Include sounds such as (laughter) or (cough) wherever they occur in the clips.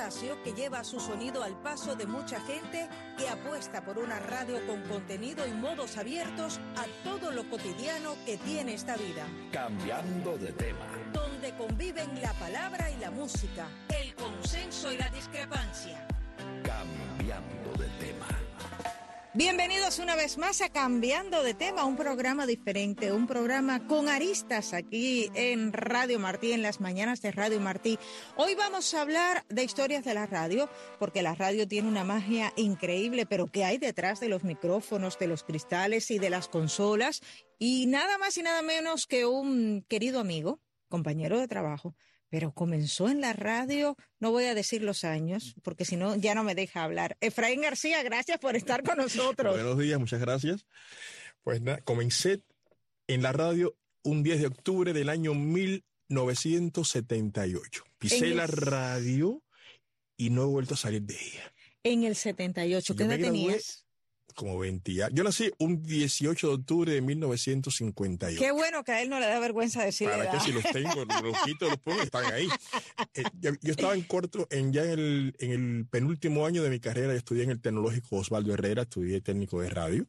espacio que lleva su sonido al paso de mucha gente que apuesta por una radio con contenido y modos abiertos a todo lo cotidiano que tiene esta vida. Cambiando de tema. Donde conviven la palabra y la música, el consenso y la discrepancia. Bienvenidos una vez más a Cambiando de tema, un programa diferente, un programa con aristas aquí en Radio Martí, en las mañanas de Radio Martí. Hoy vamos a hablar de historias de la radio, porque la radio tiene una magia increíble, pero ¿qué hay detrás de los micrófonos, de los cristales y de las consolas? Y nada más y nada menos que un querido amigo, compañero de trabajo, pero comenzó en la radio, no voy a decir los años, porque si no, ya no me deja hablar. Efraín García, gracias por estar con nosotros. Buenos días, muchas gracias. Pues nada, comencé en la radio un 10 de octubre del año 1978. Pisé la radio y no he vuelto a salir de ella. En el 78, ¿qué edad tenías? Como 20 años. Yo nací un 18 de octubre de 1958. Qué bueno que a él no le da vergüenza decirlo. Para que si los tengo, los quito, los pongo, están ahí. Eh, yo, estaba en corto, en, ya en el, en el penúltimo año de mi carrera, yo estudié en el Tecnológico Osvaldo Herrera, estudié técnico de radio.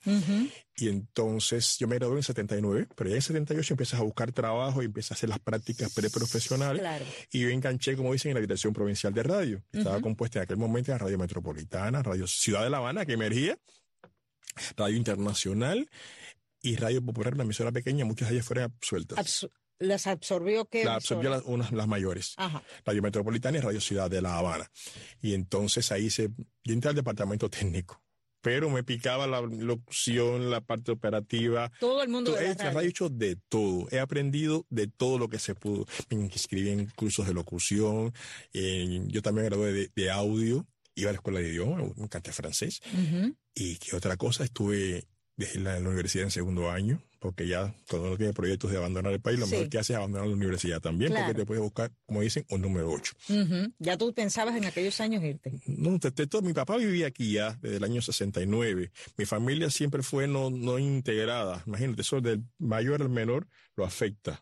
Y entonces yo me gradué en 79, pero ya en 78 empiezas a buscar trabajo y empiezas a hacer las prácticas preprofesionales. Claro. Y yo enganché, como dicen, en la Dirección Provincial de Radio. Estaba compuesta en aquel momento en Radio Metropolitana, Radio Ciudad de La Habana, que emergía Radio Internacional y Radio Popular, una emisora pequeña, muchas de ellas fueron absueltas. ¿Las absorbió qué? Las absorbió las, unas, las mayores. Radio Metropolitana y Radio Ciudad de La Habana. Y entonces ahí se, yo entré al departamento técnico. Pero me picaba la locución, la parte operativa. Todo el mundo de la radio. He hecho de todo. He aprendido de todo lo que se pudo. Me inscribí en cursos de locución. yo también gradué de, de audio iba a la escuela de idioma, me encanta francés. Y que otra cosa, estuve en la, universidad en segundo año, porque ya cuando uno tiene proyectos de abandonar el país, lo mejor que hace es abandonar la universidad también, porque te puedes buscar, como dicen, un número 8. ¿Ya tú pensabas en aquellos años irte? No, te, todo, mi papá vivía aquí ya desde el año 69. Mi familia siempre fue no, no integrada. Imagínate, eso del mayor al menor lo afecta.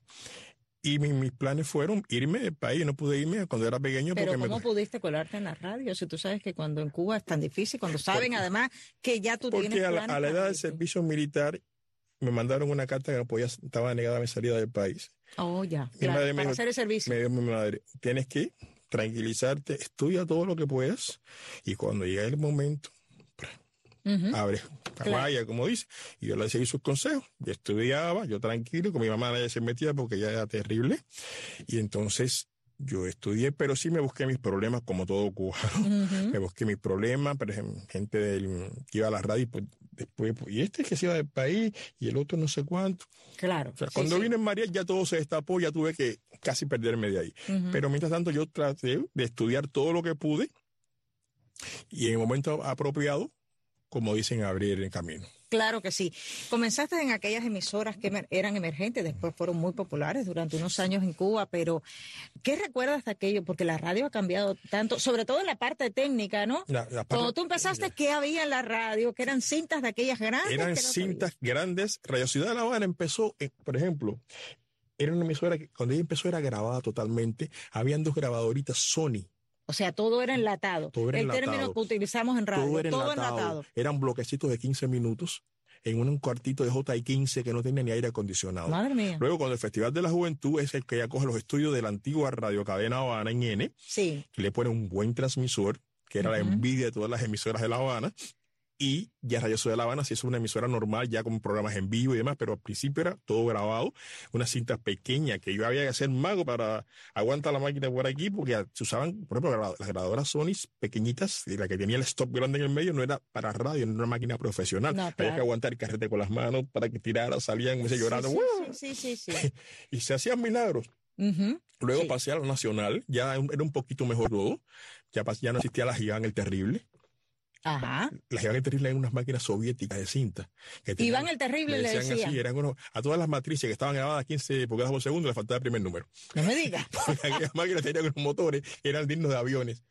Y mis planes fueron irme del país. No pude irme cuando era pequeño. Pero porque ¿cómo pudiste colarte en la radio? Si tú sabes que cuando en Cuba es tan difícil, cuando saben además que ya tú porque tienes Porque a, la edad del servicio militar me mandaron una carta que no podía, estaba negada mi salida del país. Oh, ya. para hacer el servicio. Me dijo mi madre, tienes que tranquilizarte, estudia todo lo que puedas y cuando llegue el momento abre vaya, como dice. Y yo le seguí sus consejos. Yo estudiaba, yo tranquilo, con mi mamá nadie se metía porque ya era terrible. Y entonces yo estudié, pero sí me busqué mis problemas como todo cubano. (laughs) Me busqué mis problemas, por ejemplo, gente del, que iba a la radio y pues, después, pues, y este que se iba del país y el otro no sé cuánto. Claro. cuando vine en María ya todo se destapó, ya tuve que casi perderme de ahí. Pero mientras tanto yo traté de estudiar todo lo que pude y en el momento apropiado como dicen, abrir el camino. Claro que sí. Comenzaste en aquellas emisoras que eran emergentes, después fueron muy populares durante unos años en Cuba, pero ¿qué recuerdas de aquello? Porque la radio ha cambiado tanto, sobre todo en la parte técnica, ¿no? Cuando tú empezaste, ¿qué había en la radio? ¿Que eran cintas de aquellas grandes? Eran cintas grandes. Radio Ciudad de La Habana empezó, eh, por ejemplo, era una emisora que cuando ella empezó era grabada totalmente. Habían dos grabadoritas Sony o sea, todo era enlatado. Todo era el término que utilizamos en radio. Todo era enlatado. Eran bloquecitos de 15 minutos en un cuartito de JI-15 que no tenía ni aire acondicionado. Madre mía. Luego, cuando el Festival de la Juventud es el que ya coge los estudios de la antigua radiocadena Habana en N, sí. le pone un buen transmisor, que era la envidia de todas las emisoras de La Habana, y ya Radio Ciudad de La Habana sí es una emisora normal, ya con programas en vivo y demás, pero al principio era todo grabado, una cinta pequeña que yo había que hacer mago para aguantar la máquina por aquí, porque se usaban, por ejemplo, las grabadoras Sony pequeñitas, y la que tenía el stop grande en el medio no era para radio, no era una máquina profesional. Había que aguantar el carrete con las manos para que tirara, salían, me llorando. Sí, sí, sí, (laughs) y se hacían milagros. Luego pasé a lo nacional, ya era un poquito mejor todo, ya, ya no existía la gigante el terrible. Ajá. Las llevaban el terrible en unas máquinas soviéticas de cinta. Que Iban el terrible, le decían. Le Así, eran unos, a todas las matrices que estaban grabadas a 15 pulgadas por segundo le faltaba el primer número. No me digas. (laughs) Porque aquellas máquinas tenían unos motores que eran dignos de aviones.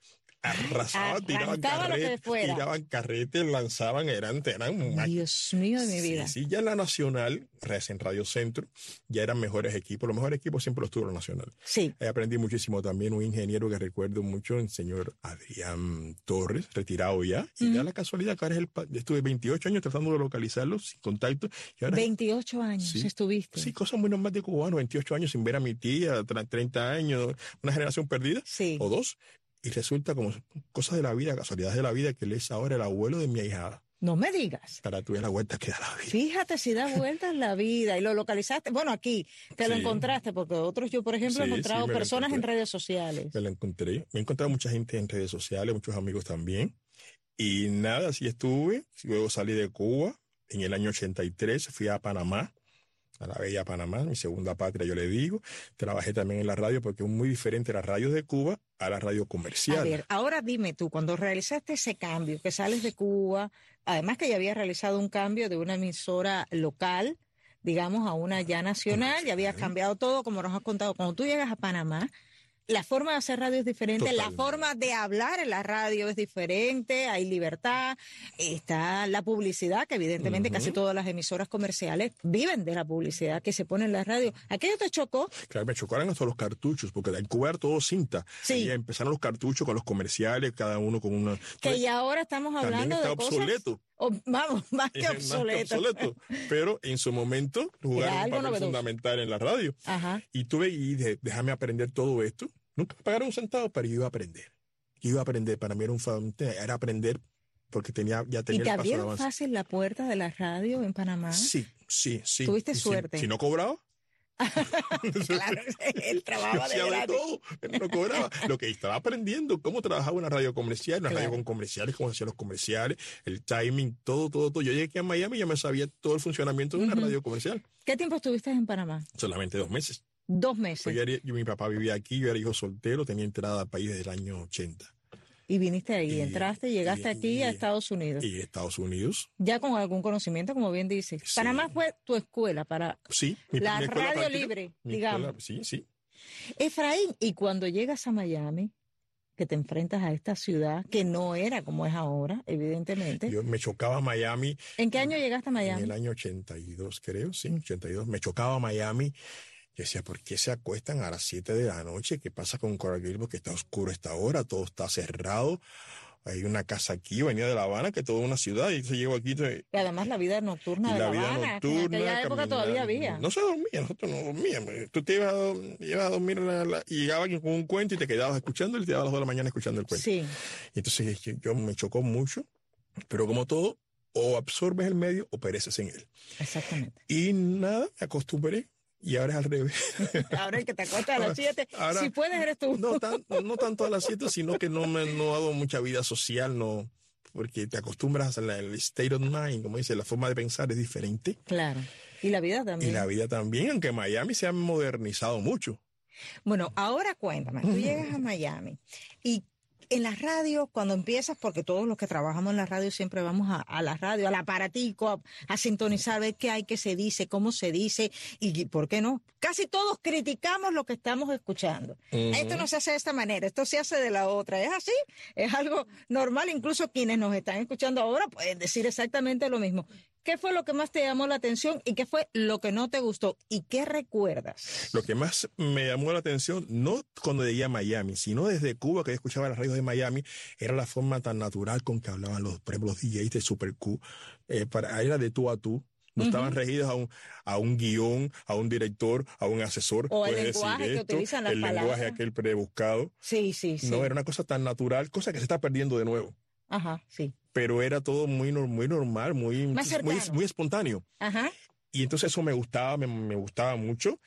Arrasaban, tiraban, carretes, tiraban carretes, lanzaban, eran, eran. Dios mío de mi vida. Sí, ya en la Nacional, en Radio Centro, ya eran mejores equipos. Los mejores equipos siempre los tuvo la Nacional. Sí. Ahí aprendí muchísimo también, un ingeniero que recuerdo mucho, el señor Adrián Torres, retirado ya. Y da la casualidad que ahora es el... Estuve 28 años tratando de localizarlo sin contacto. Y ahora 28 años Sí. estuviste. Sí, cosas muy normales de cubano, 28 años sin ver a mi tía, tra- 30 años, una generación perdida, Sí. o dos, y resulta como cosas de la vida, casualidades de la vida, que él es ahora el abuelo de mi ahijada. No me digas. Para tu la vuelta que da la vida. Fíjate si da vueltas la vida y lo localizaste. Bueno, aquí te lo encontraste, porque otros, yo por ejemplo, he encontrado sí, lo personas en redes sociales. Me la encontré. Me he encontrado mucha gente en redes sociales, muchos amigos también. Y nada, así estuve. Luego salí de Cuba. En el año 83 fui a Panamá, a la bella Panamá, mi segunda patria, yo le digo. Trabajé también en la radio porque es muy diferente la radio de Cuba a la radio comercial. A ver, ahora dime tú, cuando realizaste ese cambio, que sales de Cuba, además que ya habías realizado un cambio de una emisora local, digamos, a una ya nacional, ya habías cambiado todo, como nos has contado, cuando tú llegas a Panamá, la forma de hacer radio es diferente, la forma de hablar en la radio es diferente, hay libertad, está la publicidad, que evidentemente casi todas las emisoras comerciales viven de la publicidad que se pone en la radio. ¿Aquello te chocó? Claro, me chocaron hasta los cartuchos, porque en Cuba era todo cinta. Sí. Y empezaron los cartuchos con los comerciales, cada uno con una. Que ya ahora estamos hablando está de cosas... obsoleto. o- vamos, (laughs) más que Es más que obsoleto. Pero en su momento jugaron un papel novedoso. fundamental en la radio. Ajá. Y tuve y de- déjame aprender todo esto. Nunca me pagaron un centavo, pero yo iba a aprender. Yo iba a aprender. Para mí era un era aprender porque tenía ya ¿Y tenía te el paso abrieron fácil la puerta de la radio en Panamá? Sí, sí, sí. Tuviste Y si- suerte. Si, no cobraba, (laughs) (laughs) claro, (laughs) él trabajaba de gratis. todo, él no cobraba. Lo que estaba aprendiendo, cómo trabajaba una radio comercial, una Claro. radio con comerciales, cómo hacían los comerciales, el timing, todo, todo, todo. Yo llegué aquí a Miami y ya me sabía todo el funcionamiento de una radio comercial. ¿Qué tiempo estuviste en Panamá? Solamente dos meses. Dos meses. Pues yo era- yo- mi papá vivía aquí, yo era hijo soltero, tenía entrada al país desde el año 80. Y viniste ahí, Y- entraste, llegaste y- aquí a Estados Unidos. Y Estados Unidos, ya con algún conocimiento, como bien dices. Sí. Panamá fue tu escuela para sí. mi- la mi escuela radio práctica, libre, digamos. escuela- sí, sí. Efraín, y cuando llegas a Miami, que te enfrentas a esta ciudad que no era como es ahora, evidentemente. Yo me chocaba Miami ¿En qué año llegaste a en Miami? el año 82, creo, sí, 82. Me chocaba Miami. Yo decía, ¿por qué se acuestan a las 7 de la noche? ¿Qué pasa con Coral Gables? Porque está oscuro a esta hora, todo está cerrado. Hay una casa aquí, venía de La Habana, que es toda una ciudad, y se llegó aquí. Y además la vida nocturna y de la vida Habana, que en nocturna. aquella época todavía había. No se dormía, nosotros no dormíamos. Tú te ibas a, ibas a dormir la- la- y llegaba alguien con un cuento y te quedabas escuchando y te dabas a las 2 de la mañana escuchando el cuento. Sí, Y entonces yo, yo me chocó mucho, pero como todo, o absorbes el medio o pereces en él. exactamente. Y nada, me acostumbré y ahora es al revés. (laughs) Ahora el que te acuesta a las Ahora- 7, ahora- si puedes eres tú. No, tan- (laughs) no tanto a las 7, sino que no, me, no hago mucha vida social, no, porque te acostumbras al state of mind, como dice, la forma de pensar es diferente. Claro. Y la vida Y también. la vida también, aunque Miami se ha modernizado mucho. Bueno, ahora cuéntame, tú (laughs) llegas a Miami y en la radio, cuando empiezas, porque todos los que trabajamos en la radio siempre vamos a, a la radio, al aparatico, a, a sintonizar, ver qué hay, qué se dice, cómo se dice y por qué no. Casi todos criticamos lo que estamos escuchando. Esto no se hace de esta manera, esto se hace de la otra. Es así, es algo normal. Incluso quienes nos están escuchando ahora pueden decir exactamente lo mismo. ¿Qué fue lo que más te llamó la atención y qué fue lo que no te gustó? ¿Y qué recuerdas? Lo que más me llamó la atención, no cuando llegué a Miami, sino desde Cuba, que yo escuchaba las radios de Miami, era la forma tan natural con que hablaban los, por ejemplo, los DJs de Super Q. Eh, para, era de tú a tú. No estaban regidos a un, a un guion, a un director, a un asesor. O el decir lenguaje que utilizan las El lenguaje aquel prebuscado. Sí, sí, sí. No, era una cosa tan natural, cosa que se está perdiendo de nuevo. Ajá, sí. Pero era todo muy, nor- muy normal, muy, muy, muy espontáneo. Ajá. Y entonces eso me gustaba, me, me gustaba mucho.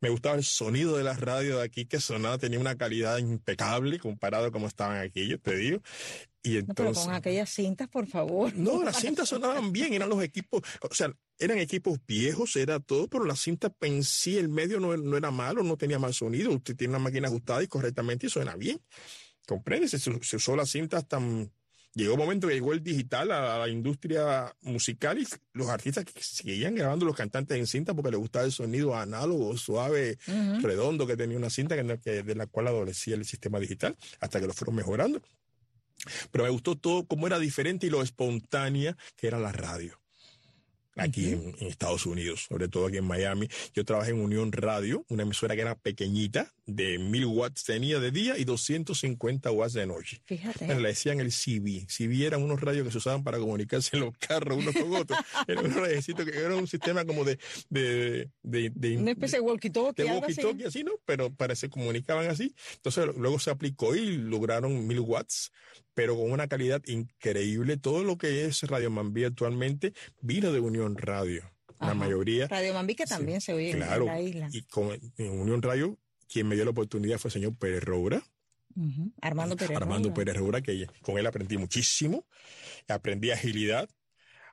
Me gustaba el sonido de las radios de aquí, que sonaba, tenía una calidad impecable comparado a cómo estaban aquí, yo te digo. Y No, pero entonces... con aquellas cintas, por favor. No, las cintas sonaban bien, eran los equipos, o sea, eran equipos viejos, era todo, pero la cinta en sí, el medio no, no era malo, no tenía mal sonido, usted tiene una máquina ajustada y correctamente y suena bien. ¿Comprende? Se, se usó la cinta hasta... Llegó un momento que llegó el digital a, la industria musical y los artistas que seguían grabando los cantantes en cinta porque les gustaba el sonido análogo, suave, redondo que tenía una cinta que- de la cual adolecía el sistema digital hasta que lo fueron mejorando. Pero me gustó todo cómo era diferente y lo espontánea que era la radio aquí en, Estados Unidos, sobre todo aquí en Miami. Yo trabajé en Unión Radio, una emisora que era pequeñita, de mil watts tenía de día y 250 watts de noche. Fíjate. Le decían el CB. CB eran unos radios que se usaban para comunicarse en los carros unos con otros. (laughs) era un que era un sistema como de... de, de, una especie de walkie-talkie. De walkie-talkie así. ¿no? Pero parece se comunicaban así. Entonces luego se aplicó y lograron mil watts pero con una calidad increíble. Todo lo que es Radio Mambí actualmente vino de Unión Radio. La mayoría. Radio Mambí que también se oye en la isla. Y con, en Unión Radio, quien me dio la oportunidad fue el señor Pérez Roura. Armando Pérez Armando Pérez Roura, que con él aprendí muchísimo. Aprendí agilidad.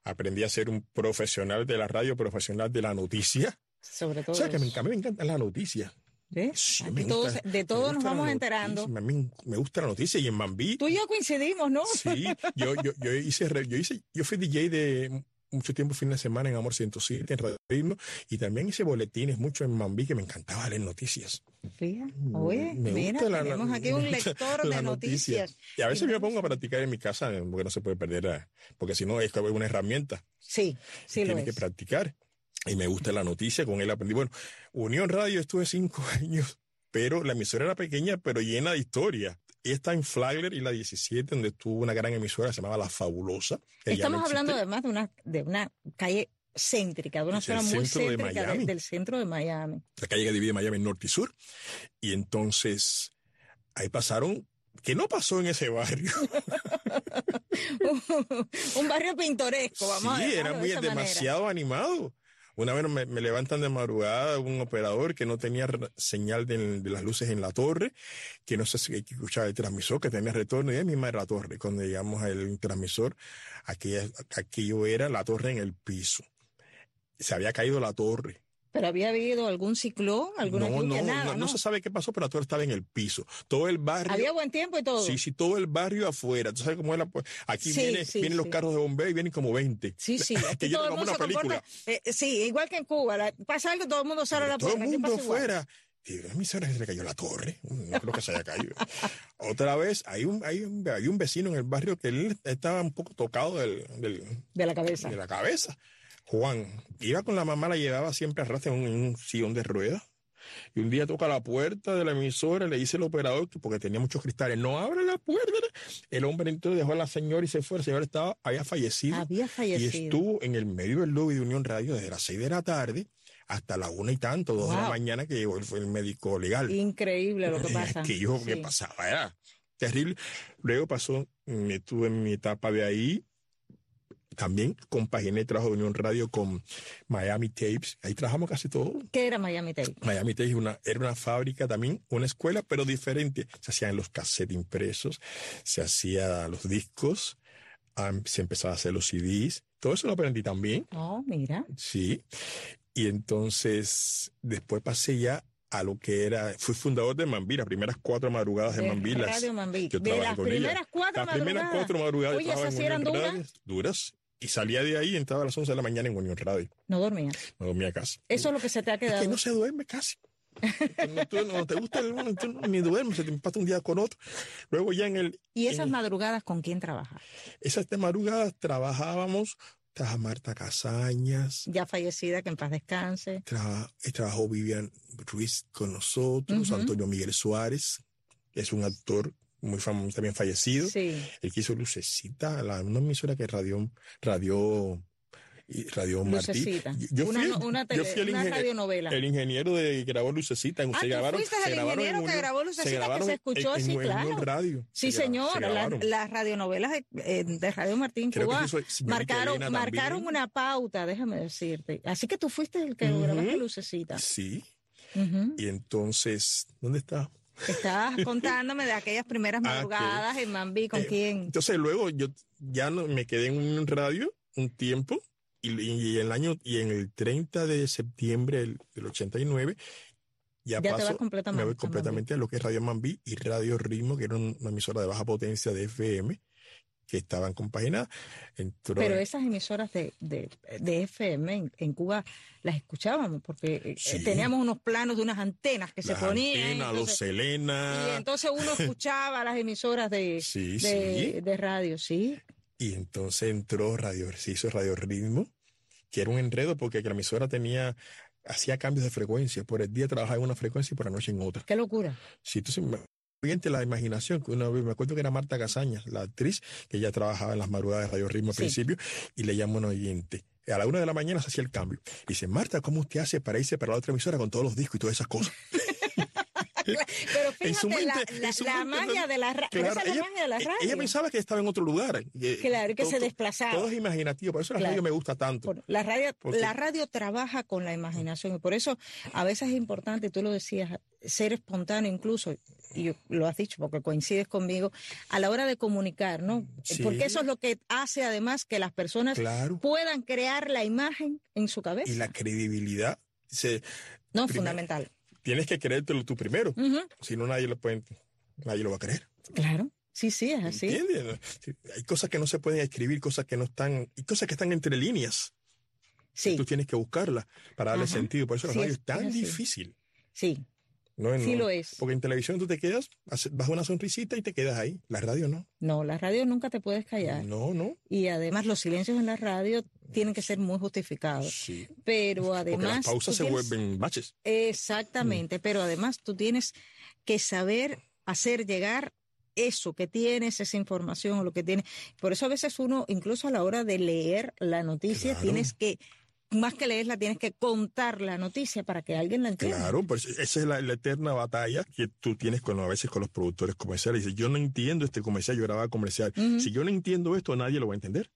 Aprendí a ser un profesional de la radio, profesional de la noticia. Sobre todo. O sea, que me, a mí me encanta la noticia de todos nos vamos enterando. me gusta la noticia y en Mambí. Tú y yo coincidimos, ¿no? Sí, yo, yo, yo, hice, yo, hice, yo fui DJ de mucho tiempo fin de semana en Amor 107, en Radio Ritmo, y también hice boletines mucho en Mambí que me encantaba leer noticias. Fíjate, oye, mira, tenemos aquí un lector (laughs) de noticias. Y a veces me pongo a practicar en mi casa porque no se puede perder, porque si no es una herramienta. Sí, sí Tienes que practicar y me gusta la noticia, con él aprendí. Bueno, Unión Radio estuve cinco (laughs) años, pero la emisora era pequeña, pero llena de historia. Está en Flagler y la 17, donde estuvo una gran emisora, se llamaba La Fabulosa. Estamos hablando además de una, de una calle céntrica, de una zona muy céntrica del centro de Miami. La calle que divide Miami en norte y sur. Y entonces, ahí pasaron que no pasó en ese barrio. (laughs) un barrio pintoresco, vamos sí, a Sí, era muy demasiado animado. Una vez me, levantan de madrugada un operador que no tenía señal de, las luces en la torre, que no sé si escuchaba el transmisor, que tenía retorno, y es misma era la torre. Cuando llegamos al transmisor, aquello era la torre en el piso. Se había caído la torre. ¿Pero había habido algún ciclón? Alguna no, no, no, no, se sabe qué pasó, pero la torre estaba en el piso. Todo el barrio. Había buen tiempo y todo. Sí, sí, todo el barrio afuera. ¿Tú sabes cómo es la.? Aquí vienen los carros de bombeo y vienen como 20. Sí, sí. (laughs) Aquí todo como una película. Eh, sí, igual que en Cuba. pasa algo, todo el mundo sale a la puerta. Todo el mundo afuera. Y a mí se le cayó la torre. No creo que se haya caído. (laughs) Otra vez, hay un, hay, un, hay un vecino en el barrio que él estaba un poco tocado del, del, de la cabeza. De la cabeza. Juan iba con la mamá, la llevaba siempre a en un, en un sillón de ruedas. Y un día toca la puerta de la emisora, le dice el operador, que porque tenía muchos cristales, no abre la puerta. El hombre entonces dejó a la señora y se fue. El señor estaba, había fallecido. Había fallecido. Y estuvo en el medio del lobby de Unión Radio desde las seis de la tarde hasta la una y tanto, dos de la mañana que llegó el, el médico legal. Increíble lo que pasa. que yo, ¿qué pasaba? Era terrible. Luego pasó, me tuve en mi etapa de ahí, también compaginé el trabajo de Unión Radio con Miami Tapes. Ahí trabajamos casi todo. ¿Qué era Miami Tapes? Miami Tapes una, era una fábrica también, una escuela, pero diferente. Se hacían los cassettes impresos, se hacían los discos, se empezaba a hacer los CDs. Todo eso lo aprendí también. Oh, mira. Sí. Y entonces después pasé ya a lo que era, fui fundador de Mambí, las primeras cuatro madrugadas de, de Mambí. Las, de las primeras cuatro madrugadas. Las primeras cuatro madrugadas. Oye, esas eran duras. Duras y salía de ahí y entraba a las 11 de la mañana en Unión Radio. No dormía. No dormía casi. Eso es lo que se te ha quedado. Es que no se duerme casi. no, te gusta el tú ni duermes, se te empata un día con otro. Luego ya en el... ¿Y esas madrugadas con quién trabajas? Esas madrugadas trabajábamos a Marta Casañas. Ya fallecida, que en paz descanse. trabajó Vivian Ruiz con nosotros, Antonio Miguel Suárez, es un actor muy famoso, también fallecido. Sí. El que hizo Lucecita, la, una emisora que radio, radio, radio Martí. Yo, fui, una, yo fui el una radionovela. El ingeniero de que grabó Lucecita. Ah, se grabaron, fuiste el ingeniero que grabó Lucecita que se escuchó, en, sí, claro. radio. Sí, señor. Las radionovelas de, de, Radio Martín Cuba marcaron, marcaron una pauta, déjame decirte. Así que tú fuiste el que grabaste Lucecita. Sí. Y entonces, ¿dónde está? Estabas (laughs) contándome de aquellas primeras ah, madrugadas en Mambí, ¿con eh, quién? Entonces luego yo ya no, me quedé en un radio un tiempo y, el año y en el 30 de septiembre del, 89 ya, paso, me voy completamente a, lo que es Radio Mambí y Radio Ritmo, que era una emisora de baja potencia de FM, que estaban compaginadas. Entró Pero esas emisoras de, de, de FM en, en Cuba las escuchábamos porque eh, Sí. teníamos unos planos de unas antenas que se ponían. antenas, los Selena. y entonces uno (laughs) escuchaba las emisoras de, Sí, de, sí. de radio, sí. Y entonces entró Radio, se hizo Radio Ritmo, que era un enredo porque la emisora tenía, hacía cambios de frecuencia. Por el día trabajaba en una frecuencia y por la noche en otra. Qué locura. Sí, entonces la imaginación, que una vez me acuerdo que era Marta Casañas, la actriz, que ya trabajaba en las madrugadas de Radio Ritmo al Sí. principio, y le llamo a un oyente. A la una de la mañana se hacía el cambio. Y dice, Marta, ¿cómo usted hace para irse para la otra emisora con todos los discos y todas esas cosas? (laughs) Pero En su fíjate la, mente- la- la mente, magia de la. Claro, la ella, magia de la e- radio. ella pensaba que estaba en otro lugar. que- Claro, y que todo- se desplazaba. Todo es imaginativo, por eso la Claro. radio me gusta tanto. La radio, Porque- la radio trabaja con la imaginación y por eso a veces es importante, tú lo decías, ser espontáneo incluso, y yo- lo has dicho porque coincides conmigo, a la hora de comunicar, ¿no? Sí. Porque eso es lo que hace además que las personas Claro. puedan crear la imagen en su cabeza. Y la credibilidad, se, no, primero- fundamental. tienes que creértelo tú primero. Si no, nadie lo puede, nadie lo va a creer. Claro, sí, sí, es así. ¿Entiendes? Hay cosas que no se pueden escribir, cosas que no están, y cosas que están entre líneas. Sí, Tú tienes que buscarlas para darle Ajá. sentido. Por eso la Sí, radio es- es tan es difícil. sí, No, sí no, lo es. Porque en televisión tú te quedas, bajas una sonrisita y te quedas ahí. La radio no. No, la radio nunca te puedes callar. No, no. Y además los silencios en la radio tienen que ser muy justificados. Sí. Pero Porque además... las pausas se tienes- vuelven baches. Exactamente, pero además tú tienes que saber hacer llegar eso que tienes, esa información o lo que tienes. Por eso a veces uno, incluso a la hora de leer la noticia, Claro. tienes que, más que leerla, tienes que contar la noticia para que alguien la entienda. Claro, pues esa es la, la eterna batalla que tú tienes con a veces con los productores comerciales. Dices, yo no entiendo este comercial, yo grababa comercial. Si yo no entiendo esto, nadie lo va a entender.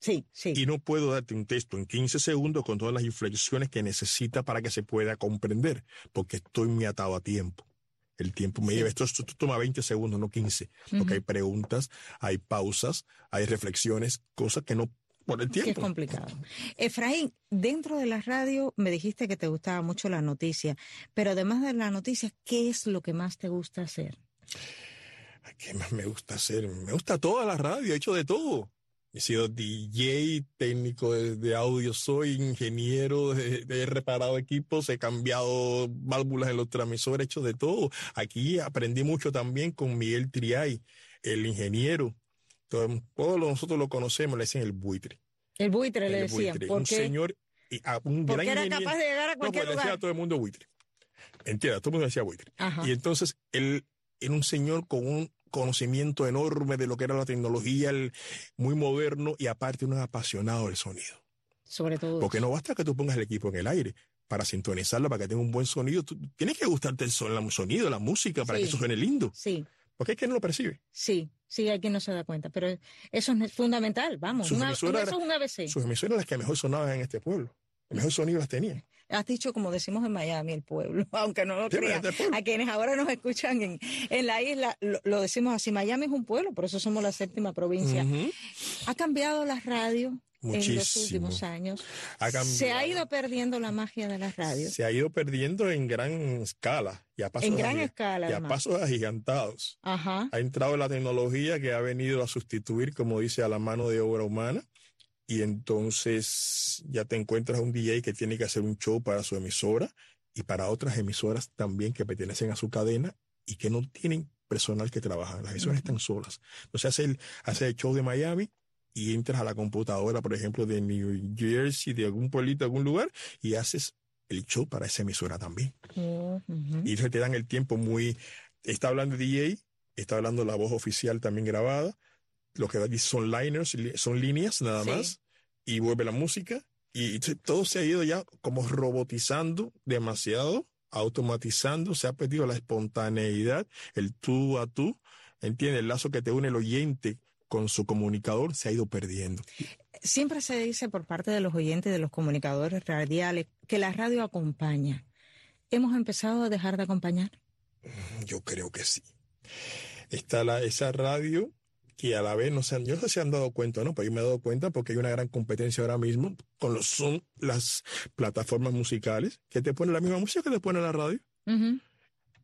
Sí, sí. Y no puedo darte un texto en 15 segundos con todas las inflexiones que necesita para que se pueda comprender, porque estoy muy atado a tiempo. El tiempo me lleva, esto, esto toma 20 segundos, no 15, porque hay preguntas, hay pausas, hay reflexiones, cosas que no por el que es tiempo. complicado. Efraín, dentro de la radio me dijiste que te gustaba mucho la noticia, pero además de la noticia, ¿qué es lo que más te gusta hacer? ¿Qué más me gusta hacer? Me gusta toda la radio, he hecho de todo. He sido DJ, técnico de, de audio, soy ingeniero, de- de- he reparado equipos, he cambiado válvulas en los transmisores, he hecho de todo. Aquí aprendí mucho también con Miguel Triay, el ingeniero. Todo- Todos nosotros lo conocemos, le dicen el buitre. El buitre le El decían, buitre, ¿por un qué? señor, a un Porque gran era ingeniero. capaz de llegar a No, cualquier pues le decía lugar. a todo el mundo buitre. Entienda, todo el mundo decía buitre. Ajá. Y entonces él era un señor con un conocimiento enorme de lo que era la tecnología, el- muy moderno y aparte un apasionado del sonido. Sobre todo. Porque no basta que tú pongas el equipo en el aire para sintonizarlo, para que tenga un buen sonido. Tú, tienes que gustarte el son- el sonido, la música, para Sí. que eso suene lindo. Sí, Porque hay quien no lo percibe. sí, sí, hay quien no se da cuenta, pero eso es fundamental, vamos, Sus una- emisoras eso es un ABC. Sus emisoras las que mejor sonaban en este pueblo. El mejor sonido las tenían. Has dicho, como decimos en Miami, el pueblo, (laughs) aunque no lo Sí, crean. este. A quienes ahora nos escuchan en, en la isla, lo, lo decimos así, Miami es un pueblo, por eso somos la séptima provincia. Ha cambiado la radio en los Muchísimo. últimos años. Ha Se ha ido perdiendo la magia de la radio. Se ha ido perdiendo en gran escala y a pasos, En gran escala, y a pasos agigantados. Ajá. Ha entrado la tecnología que ha venido a sustituir, como dice, a la mano de obra humana. Y entonces ya te encuentras un DJ que tiene que hacer un show para su emisora y para otras emisoras también que pertenecen a su cadena y que no tienen personal que trabaja. Las emisoras están solas. Entonces hace el, hace el show de Miami y entras a la computadora, por ejemplo, de New Jersey, de algún pueblito, algún lugar, y haces el show para esa emisora también. Ujú. Y ellos te dan el tiempo muy... Está hablando DJ, está hablando la voz oficial también grabada, lo que son liners, li- son líneas nada Sí. más, y vuelve la música, y todo se ha ido ya como robotizando demasiado, automatizando, se ha perdido la espontaneidad, el tú a tú, ¿entiendes? El lazo que te une el oyente con su comunicador se ha ido perdiendo. Siempre se dice por parte de los oyentes, de los comunicadores radiales, que la radio acompaña. ¿Hemos empezado a dejar de acompañar? Yo creo que sí. Está la, esa radio que a la vez no se han, yo no sé si se han dado cuenta, ¿no? Pero yo me he dado cuenta porque hay una gran competencia ahora mismo con los son las plataformas musicales que te ponen la misma música que te pone la radio.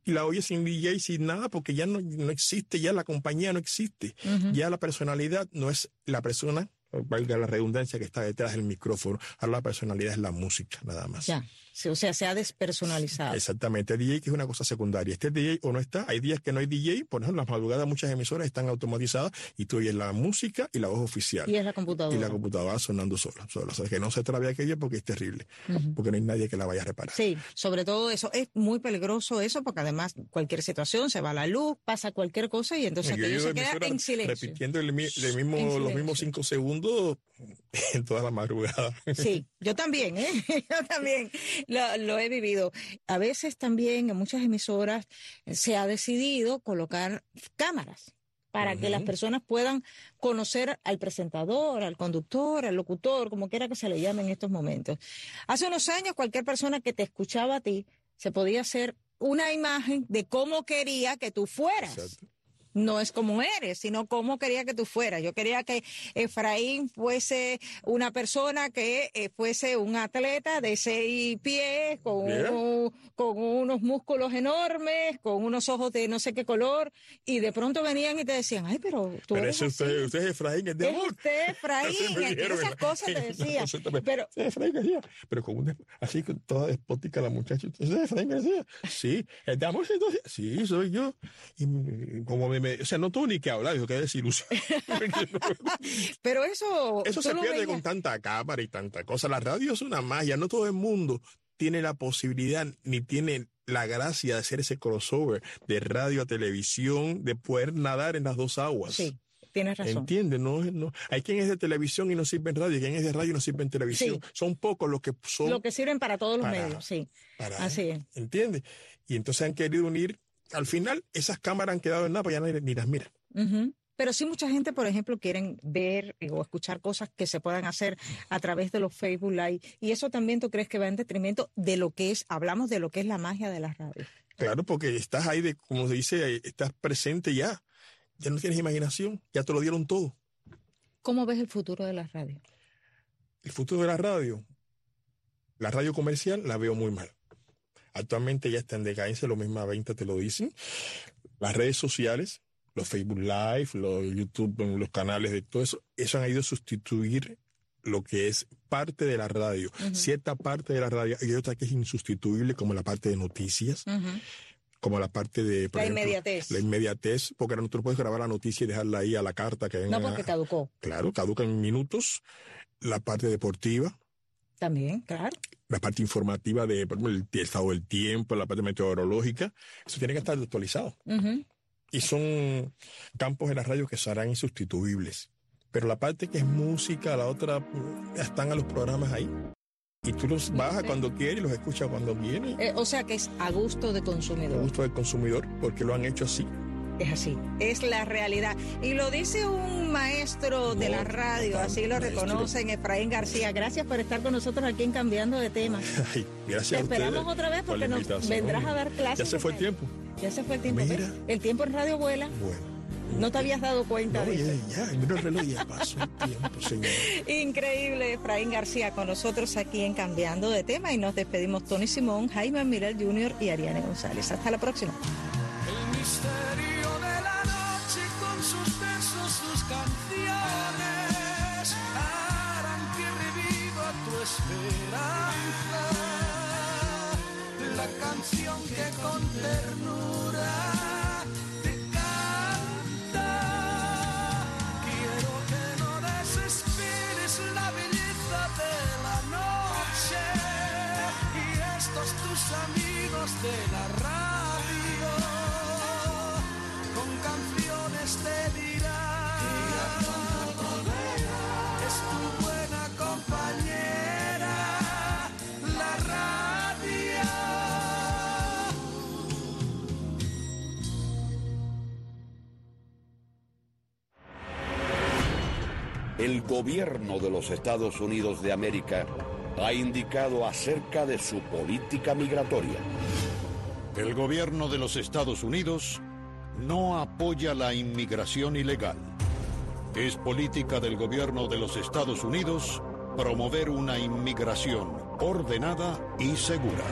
Y la oyes sin DJ, sin nada, porque ya no, no existe, ya la compañía no existe. Ya la personalidad no es la persona valga la redundancia que está detrás del micrófono. Ahora la personalidad es la música, nada más. Ya, o sea, se ha despersonalizado. Exactamente, el DJ que es una cosa secundaria. Este DJ o no está, hay días que no hay DJ, por ejemplo, las madrugadas muchas emisoras están automatizadas y tú oyes la música y la voz oficial. Y es la computadora. Y la computadora sonando sola, sola. O sea, que no se trabe aquella porque es terrible, porque no hay nadie que la vaya a reparar. Sí, sobre todo eso, es muy peligroso eso, porque además cualquier situación, se va la luz, pasa cualquier cosa y entonces aquello se queda en silencio. Repitiendo el, mismo, los mismos cinco segundos (laughs) en toda la madrugada. Sí, yo también, ¿eh? (laughs) yo también lo, he vivido. A veces también en muchas emisoras se ha decidido colocar cámaras para que las personas puedan conocer al presentador, al conductor, al locutor, como quiera que se le llame en estos momentos. Hace unos años cualquier persona que te escuchaba a ti se podía hacer una imagen de cómo quería que tú fueras no es como eres, sino cómo quería que tú fueras. Yo quería que Efraín fuese una persona que eh, fuese un atleta de seis pies, con, con unos músculos enormes, con unos ojos de no sé qué color, y de pronto venían y te decían, ay, pero tú pero eres usted, usted, es Efraín, es de. Es usted (laughs) Efraín, esas cosas te (laughs) decían. pero, Efraín García, pero con una, así toda despótica la muchacha, ¿usted es Efraín García? Sí, es de amor, sí, soy yo. Y como me o sea, no tuvo ni que hablar, dijo que desilusión. (laughs) Pero eso. Eso se pierde con tanta cámara y tanta cosa. La radio es una magia, no todo el mundo tiene la posibilidad ni tiene la gracia de hacer ese crossover de radio a televisión, de poder nadar en las dos aguas. Sí. Tienes razón. Entiende, no, no. Hay quien es de televisión y no sirve en radio, y quien es de radio y no sirve en televisión. Son pocos los que son. Lo que sirven para todos los medios, sí. Así es. ¿Entiendes? Y entonces han querido unir al final esas cámaras han quedado en nada, pues ya ni, las miran. Pero sí mucha gente, por ejemplo, quieren ver o escuchar cosas que se puedan hacer a través de los Facebook Live. Y eso también tú crees que va en detrimento de lo que es, hablamos de lo que es la magia de la radio. Claro, porque estás ahí, de, como se dice, estás presente ya. Ya no tienes imaginación, ya te lo dieron todo. ¿Cómo ves el futuro de la radio? El futuro de la radio. La radio comercial la veo muy mal. Actualmente ya está en decadencia, lo mismo a 20 te lo dicen. Las redes sociales, los Facebook Live, los YouTube, los canales de todo eso, eso han ido a sustituir lo que es parte de la radio, cierta parte de la radio, y hay otra que es insustituible, como la parte de noticias. como la parte de la inmediatez. La inmediatez, porque ahora no tú puedes grabar la noticia y dejarla ahí a la carta que No, porque caducó. Claro, caduca en minutos. La parte deportiva, también, claro. La parte informativa de el, estado del tiempo, la parte meteorológica, eso tiene que estar actualizado. Y son campos en la radio que serán insustituibles. Pero la parte que es música, la otra, están a los programas ahí. Y tú los bajas cuando quieres y los escuchas cuando viene. Eh, o sea que es a gusto de consumidor. A gusto del consumidor, porque lo han hecho así. Es así, es la realidad. Y lo dice un maestro de la radio, así lo reconocen, Efraín García. Gracias por estar con nosotros aquí en Cambiando de Tema. (laughs) gracias Te esperamos otra vez porque nos vendrás a dar clases. Ya se fue el tiempo. Ya se fue el tiempo. El tiempo en radio vuela. Bueno. No te habías dado cuenta de eso. Ya, ya, el reloj ya pasó el tiempo, señor. (laughs) Increíble, Efraín García con nosotros aquí en Cambiando de Tema y nos despedimos Tony Simón, Jaime Miral Jr. y Ariane González. Hasta la próxima. El gobierno de los Estados Unidos de América ha indicado acerca de su política migratoria. El gobierno de los Estados Unidos no apoya la inmigración ilegal. Es política del gobierno de los Estados Unidos promover una inmigración ordenada y segura.